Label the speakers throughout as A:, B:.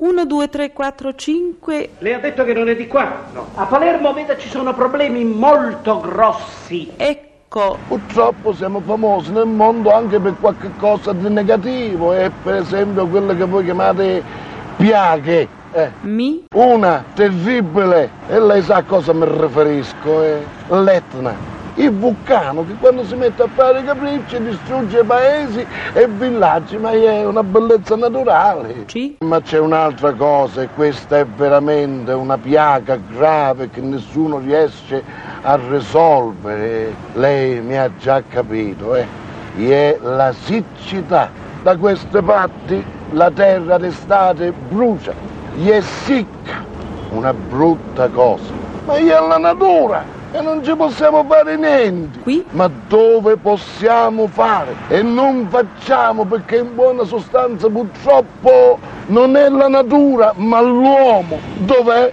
A: 1, 2, 3, 4, 5.
B: Le ha detto che non è di qua? No. A Palermo, veda, ci sono problemi molto grossi.
A: Ecco.
C: Purtroppo siamo famosi nel mondo anche per qualche cosa di negativo, e per esempio quelle che voi chiamate piaghe. Eh.
A: Mi.
C: Una terribile, e lei sa a cosa mi riferisco, è l'Etna. Il vulcano che quando si mette a fare capricci distrugge paesi e villaggi, ma è una bellezza naturale.
A: Sì.
C: Ma c'è un'altra cosa e questa è veramente una piaga grave che nessuno riesce a risolvere. Lei mi ha già capito, eh? È la siccità. Da queste parti la terra d'estate brucia, è secca, una brutta cosa. Ma è la natura e non ci possiamo fare niente.
A: Qui?
C: Ma dove possiamo fare? E non facciamo perché in buona sostanza purtroppo non è la natura ma l'uomo. Dov'è?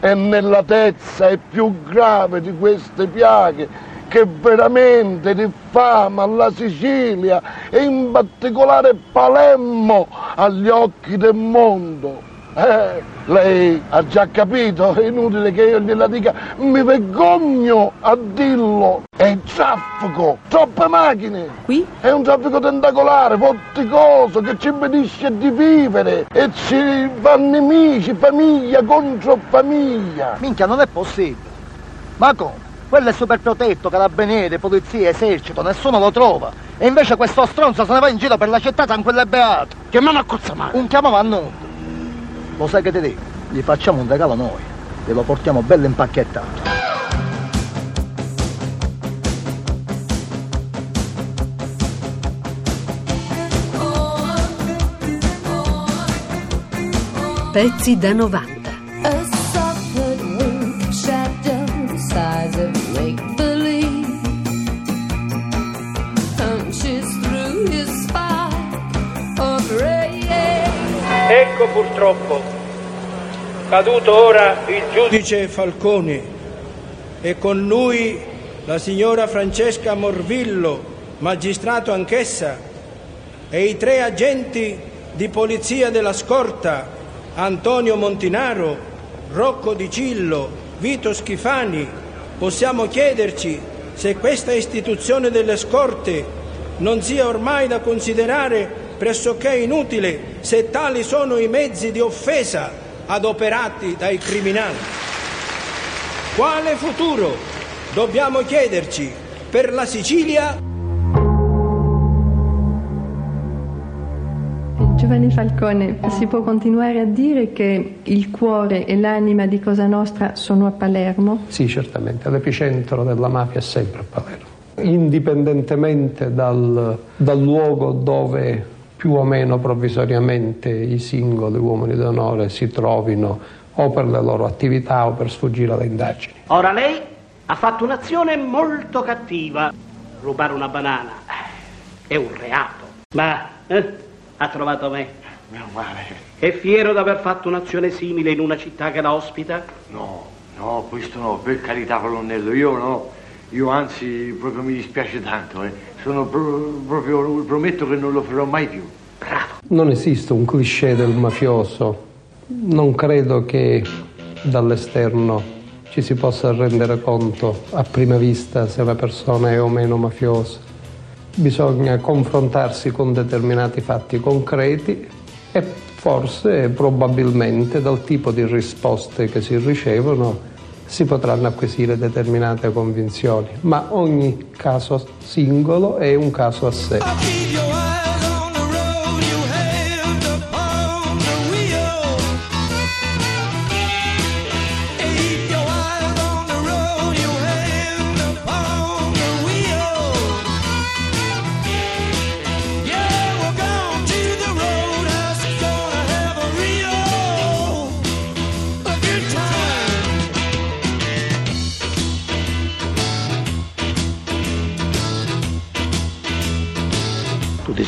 C: È nella tezza è più grave di queste piaghe che veramente diffama la Sicilia e in particolare Palermo agli occhi del mondo. Eh, lei ha già capito, è inutile che io gliela dica, mi vergogno a dirlo. È il traffico, troppe macchine.
A: Qui?
C: È un traffico tentacolare, vorticoso, che ci impedisce di vivere e ci fa nemici, famiglia contro famiglia.
D: Minchia, non è possibile. Ma come? Quello è super protetto, carabinieri, polizia, esercito, nessuno lo trova. E invece questo stronzo se ne va in giro per la città tranquillo e beato.
B: Chiamiamo a Cozzamare.
D: Un chiamavo a noi. Lo sai che ti dico? Gli facciamo un regalo noi e lo portiamo bello impacchettato.
E: Pezzi da 90.
F: A soft wing shadow the size of make believe punches through his spine of ray.
G: Ecco purtroppo, caduto ora il giudice Falcone e con lui la signora Francesca Morvillo, magistrato anch'essa, e i tre agenti di polizia della scorta, Antonio Montinaro, Rocco Di Cillo, Vito Schifani, possiamo chiederci se questa istituzione delle scorte non sia ormai da considerare pressoché inutile se tali sono i mezzi di offesa adoperati dai criminali. Quale futuro dobbiamo chiederci per la Sicilia?
H: Giovanni Falcone, si può continuare a dire che il cuore e l'anima di Cosa Nostra sono a Palermo?
I: Sì, certamente, l'epicentro della mafia è sempre a Palermo. Indipendentemente dal, dal luogo dove più o meno provvisoriamente i singoli uomini d'onore si trovino o per le loro attività o per sfuggire alle indagini.
B: Ora lei ha fatto un'azione molto cattiva. Rubare una banana è un reato. Ma eh, ha trovato me.
J: Meno male.
B: È fiero di aver fatto un'azione simile in una città che la ospita?
J: No, no, questo no, per carità colonnello, io no. Io anzi proprio mi dispiace tanto, eh. Sono pro- proprio, prometto che non lo farò mai più.
I: Non esiste un cliché del mafioso. Non credo che dall'esterno ci si possa rendere conto a prima vista se una persona è o meno mafiosa. Bisogna confrontarsi con determinati fatti concreti e forse, probabilmente, dal tipo di risposte che si ricevono si potranno acquisire determinate convinzioni, ma ogni caso singolo è un caso a sé.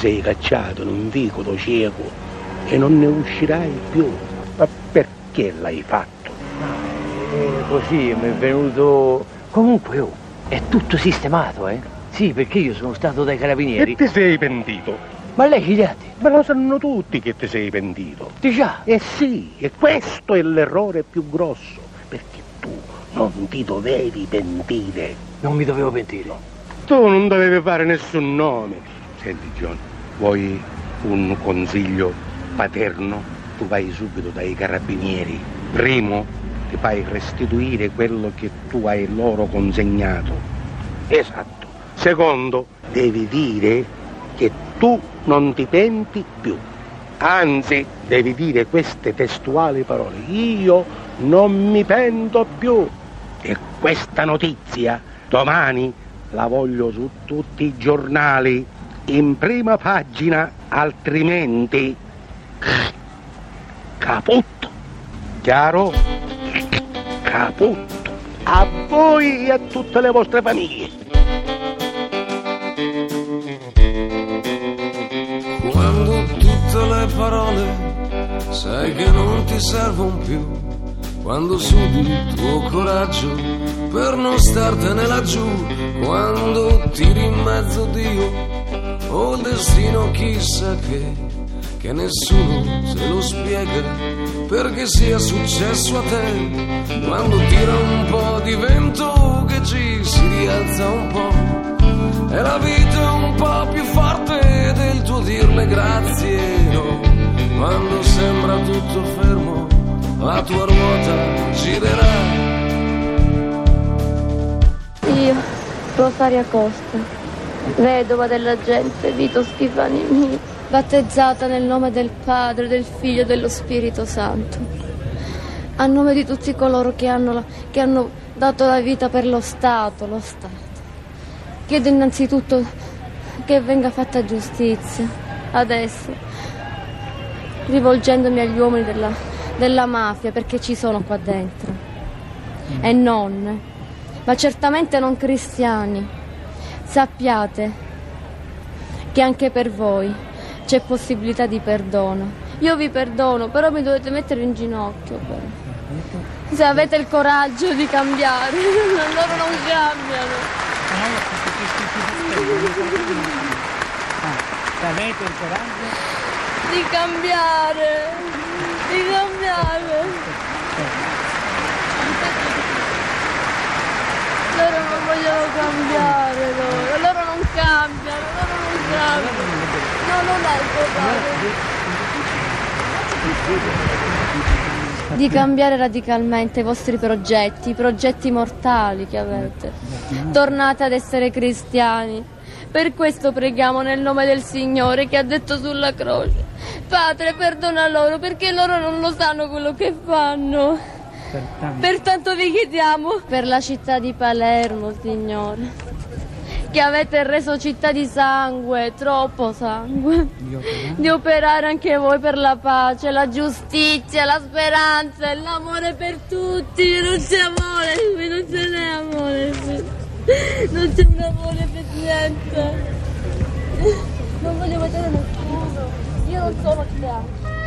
K: Sei cacciato in un vicolo cieco e non ne uscirai più. Ma perché l'hai fatto?
J: Eh, così mi è venuto... Comunque, oh, è tutto sistemato, eh? Sì, perché io sono stato dai carabinieri.
K: E ti sei pentito?
D: Ma lei chi gli ha detto?
K: Ma lo sanno tutti che ti sei pentito.
D: Di già.
K: Eh sì, e questo è l'errore più grosso, perché tu non ti dovevi pentire.
D: Non mi dovevo pentire.
K: Tu non dovevi fare nessun nome. Senti John, vuoi un consiglio paterno? Tu vai subito dai carabinieri. Primo, ti fai restituire quello che tu hai loro consegnato. Esatto. Secondo, devi dire che tu non ti penti più. Anzi, devi dire queste testuali parole. Io non mi pento più. E questa notizia domani la voglio su tutti i giornali, in prima pagina, altrimenti caputto. Chiaro? Caputto. A voi e a tutte le vostre famiglie.
L: Quando tutte le parole sai che non ti servono più, quando sudi il tuo coraggio per non startene laggiù, quando tiri in mezzo Dio o il destino chissà che, che nessuno se lo spiega perché sia successo a te, quando tira un po' di vento che ci si rialza un po'. E la vita un po' più forte del tuo dirle grazie, no? Quando sembra tutto fermo, la tua ruota girerà.
M: Io, Rosaria Costa, vedova della gente, Vito Schifani mio, battezzata nel nome del Padre, del Figlio e dello Spirito Santo, a nome di tutti coloro che hanno, che hanno dato la vita per lo Stato, lo Stato. Chiedo innanzitutto che venga fatta giustizia, adesso, rivolgendomi agli uomini della, della mafia, perché ci sono qua dentro, e non, ma certamente non cristiani. Sappiate che anche per voi c'è possibilità di perdono. Io vi perdono, però mi dovete mettere in ginocchio. però. Se avete il coraggio di cambiare, loro non cambiano.
N: Avete il coraggio?
M: Di cambiare, di cambiare. Loro non vogliono cambiare, loro, loro non cambiano, loro non cambiano. No, non è il coraggio. Di cambiare radicalmente i vostri progetti, i progetti mortali che avete. Tornate ad essere cristiani. Per questo preghiamo nel nome del Signore che ha detto sulla croce. Padre, perdona loro perché loro non lo sanno quello che fanno. Pertanto vi chiediamo per la città di Palermo, Signore, che avete reso città di sangue, troppo sangue, di operare anche voi per la pace, la giustizia, la speranza e l'amore per tutti. Non c'è amore non ce n'è amore. Non c'è un amore per niente. Non voglio vedere nessuno. Io non sono cristiano.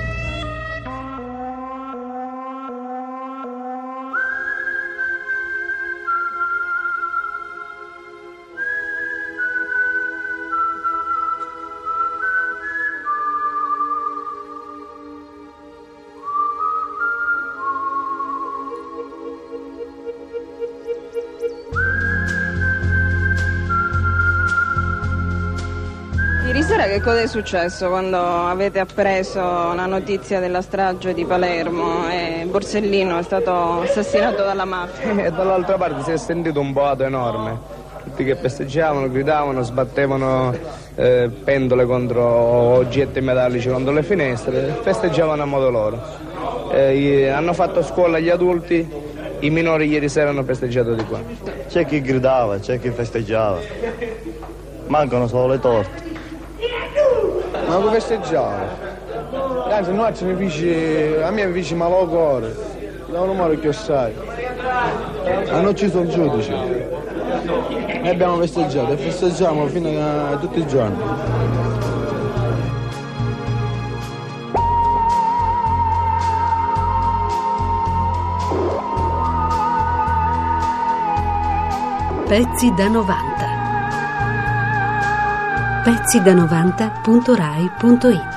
O: Sera che cosa è successo quando avete appreso la notizia della strage di Palermo e Borsellino è stato assassinato dalla mafia?
P: E dall'altra parte si è sentito un boato enorme. Tutti che festeggiavano, gridavano, sbattevano eh, pendole contro oggetti metallici contro le finestre, festeggiavano a modo loro. Eh, hanno fatto scuola agli adulti, i minori ieri sera hanno festeggiato di qua.
Q: C'è chi gridava, c'è chi festeggiava. Mancano solo le torte.
P: Ma come festeggiare? Anzi, noi ce ne fece, a me mi fece malo cuore, non lo muore più assai. Hanno ucciso un giudice. Noi abbiamo festeggiato e festeggiamo fino a tutti i giorni.
E: Pezzi da 90.
F: Pezzi da 90.rai.it